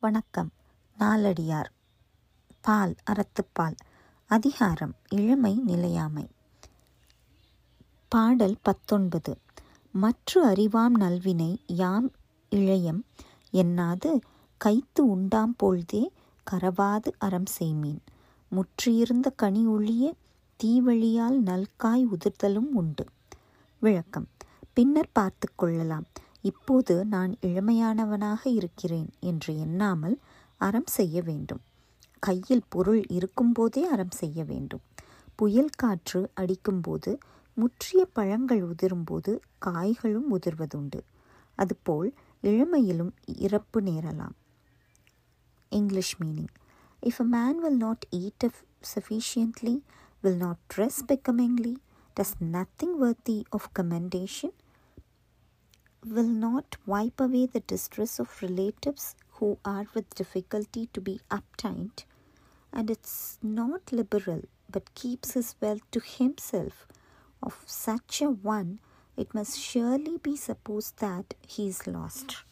வணக்கம். நாலடியார் பால் அறத்துப்பால். அதிகாரம் இளமை நிலையாமை. பாடல் பத்தொன்பது. மற்று அறிவாம் நல்வினை யாம் இழையம் என்னாது? கைத்து உண்டாம் பொழுதே கரவாது அறம் செய்மீன். முற்றியிருந்த கனி ஒழிய தீவழியால் நல்காய் உதிர்தலும் உண்டு. விளக்கம். பின்னர் பார்த்து கொள்ளலாம். இப்போது நான் இளமையானவனாக இருக்கிறேன் என்று எண்ணாமல் அறம் செய்ய வேண்டும். கையில் பொருள் இருக்கும்போதே அறம் செய்ய வேண்டும். புயல் காற்று அடிக்கும்போது முற்றிய பழங்கள் உதிரும்போது காய்களும் உதிர்வதுண்டு. அதுபோல் இளமையிலும் இறப்பு நேரலாம். English meaning if a man will not eat a sufficiently will not dress becomingly does nothing worthy of commendation will not wipe away the distress of relatives who are with difficulty to be obtained, and it's not liberal but keeps his wealth to himself, of such a one it must surely be supposed that he is lost.